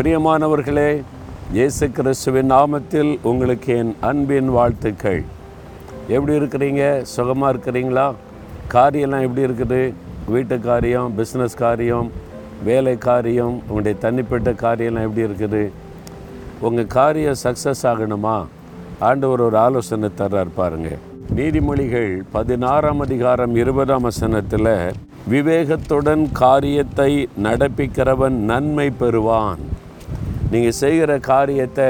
பிரியமானவர்களே இயேசு கிறிஸ்துவின் நாமத்தில் உங்களுக்கு என் அன்பின் வாழ்த்துக்கள். எப்படி இருக்கிறீங்க? சுகமாக இருக்கிறீங்களா? காரியம்லாம் எப்படி இருக்குது? வீட்டு காரியம் பிஸ்னஸ் காரியம் வேலை காரியம் உங்களுடைய தனிப்பட்ட காரியம்லாம் எப்படி இருக்குது? உங்கள் காரியம் சக்ஸஸ் ஆகணுமா? ஆண்டவர் ஒரு ஆலோசனை தர்றார் பாருங்க. நீதிமொழிகள் பதினாறாம் அதிகாரம் இருபதாம் வசனத்தில் விவேகத்துடன் காரியத்தை நடப்பிக்கிறவன் நன்மை பெறுவான். நீங்கள் செய்கிற காரியத்தை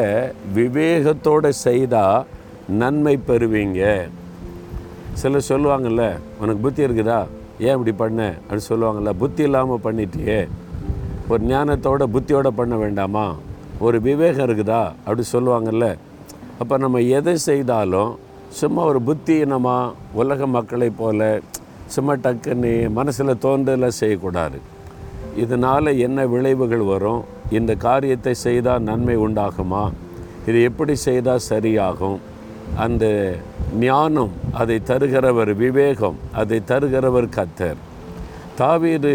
விவேகத்தோடு செய்தால் நன்மை பெறுவீங்க. சிலர் சொல்லுவாங்கள்ல உனக்கு புத்தி இருக்குதா? ஏன் இப்படி பண்ண? அப்படின்னு சொல்லுவாங்கல்ல புத்தி இல்லாமல் பண்ணிட்டியே. ஒரு ஞானத்தோட புத்தியோடு பண்ண வேண்டாமா? ஒரு விவேகம் இருக்குதா? அப்படி சொல்லுவாங்கள்ல அப்போ நம்ம எதை செய்தாலும் சும்மா ஒரு புத்தியினமாக உலக மக்களைப் போல சும்மா டக்குன்னு மனசில் தோன்றலாம் செய்யக்கூடாது. இதனால் என்ன விளைவுகள் வரும்? இந்த காரியத்தை செய்தால் நன்மை உண்டாகுமா? இது எப்படி செய்தால் சரியாகும்? அந்த ஞானம் அதை தருகிறவர் விவேகம் அதை தருகிறவர் கத்தர். தாவீது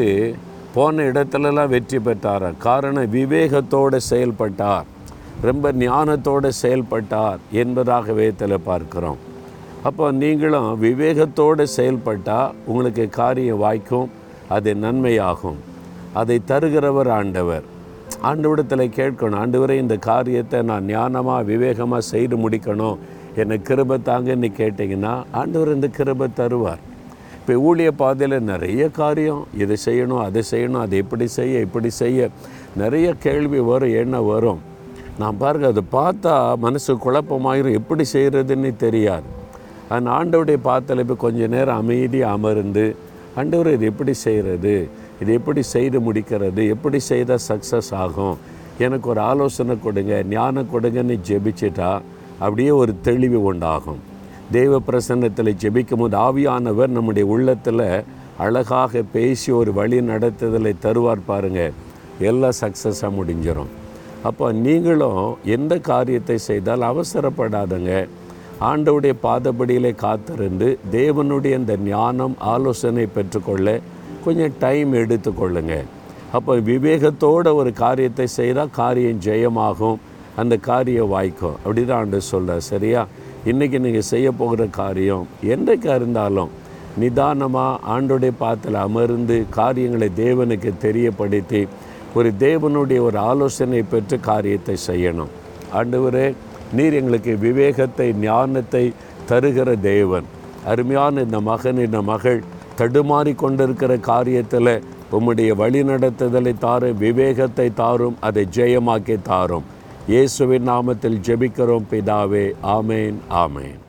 போன இடத்துலலாம் வெற்றி பெற்றார்? காரணம் விவேகத்தோடு செயல்பட்டார். ரொம்ப ஞானத்தோடு செயல்பட்டார் என்பதாகவே இதில் பார்க்கிறோம். அப்போ நீங்களும் விவேகத்தோடு செயல்பட்டால் உங்களுக்கு காரியம் வாய்க்கும் அது நன்மையாகும். அதை தருகிறவர் ஆண்டவர். ஆண்டவிடத்தில் கேட்கணும் ஆண்டவரை இந்த காரியத்தை நான் ஞானமாக விவேகமாக செய்து முடிக்கணும். என்னை கிருபை தாங்கன்னு கேட்டிங்கன்னா ஆண்டவர் இந்த கிருபை தருவார். இப்போ ஊழிய பாதையில் நிறைய காரியம் இதை செய்யணும் அதை செய்யணும் அதை எப்படி செய்ய இப்படி செய்ய நிறைய கேள்வி வரும் என்ன வரும். நான் பாருங்க அதை பார்த்தா மனசு குழப்பமாயிரும் எப்படி செய்கிறதுன்னு தெரியாது. அந்த ஆண்டவுடைய பாத்தில் இப்போ கொஞ்ச நேரம் அமைதியாக அமர்ந்து ஆண்டவர் இது எப்படி செய்கிறது இது எப்படி செய்து முடிக்கிறது? எப்படி செய்தால் சக்ஸஸ் ஆகும்? எனக்கு ஒரு ஆலோசனை கொடுங்க ஞானம் கொடுங்கன்னு ஜெபிச்சிட்டா அப்படியே ஒரு தெளிவு உண்டாகும். தெய்வ பிரசன்னத்தில் ஜெபிக்கும் போது ஆவியானவர் நம்முடைய உள்ளத்தில் அழகாக பேசி ஒரு வழி நடத்துதலை தருவார் பாருங்கள் எல்லாம் சக்ஸஸாக முடிஞ்சிடும் அப்போ நீங்களும் எந்த காரியத்தை செய்தால் அவசரப்படாதங்க. ஆண்டவுடைய பாதப்படியிலே காத்திருந்து தேவனுடைய இந்த ஞானம் ஆலோசனை பெற்றுக்கொள்ள கொஞ்சம் டைம் எடுத்துக்கொள்ளுங்க. அப்போ விவேகத்தோட ஒரு காரியத்தை செய்தால் காரியம் ஜெயமாகும். அந்த காரியம் வாய்க்கும். அப்படி தான் ஆண்டு சொல்ல சரியா? இன்றைக்கி நீங்கள் செய்ய போகிற காரியம் என்றைக்காக இருந்தாலும் நிதானமாக ஆண்டோடைய பாத்தில் அமர்ந்து காரியங்களை தேவனுக்கு தெரியப்படுத்தி ஒரு தேவனுடைய ஒரு ஆலோசனை பெற்று காரியத்தை செய்யணும். ஆண்டவரே நீர் எங்களுக்கு விவேகத்தை ஞானத்தை தருகிற தேவன். அருமையான இந்த மகன் இந்த மகள் தடுமாறி கொண்டிருக்கிற காரியத்தில் உம்முடைய வழிநடத்துதலை தாரும் விவேகத்தை தாரும் அதை ஜெயமாக்கி தாரும். இயேசுவின் நாமத்தில் ஜெபிக்கிறோம் பிதாவே. ஆமேன் ஆமேன்.